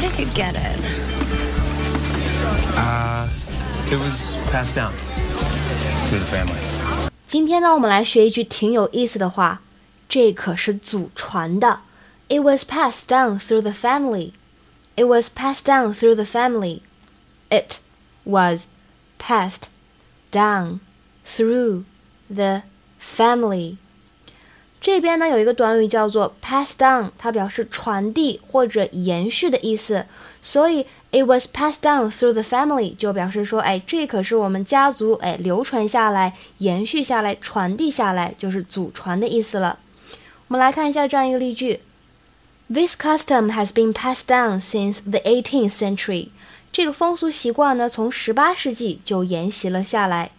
did you get it? Uh, it was passed down to the family. 今天呢，我们来学一句挺有意思的话，这可是祖传的。It was passed down through the family. It was passed down through the family. It was passed down through the family. 这边呢有一个短语叫做 pass down，它表示传递或者延续的意思，所以 it was passed down through the family 就表示说，哎，这可是我们家族哎流传下来、延续下来、传递下来，就是祖传的意思了。我们来看一下这样一个例句：This custom has been passed down since the 18th century。这个风俗习惯呢，从十八世纪就沿袭了下来。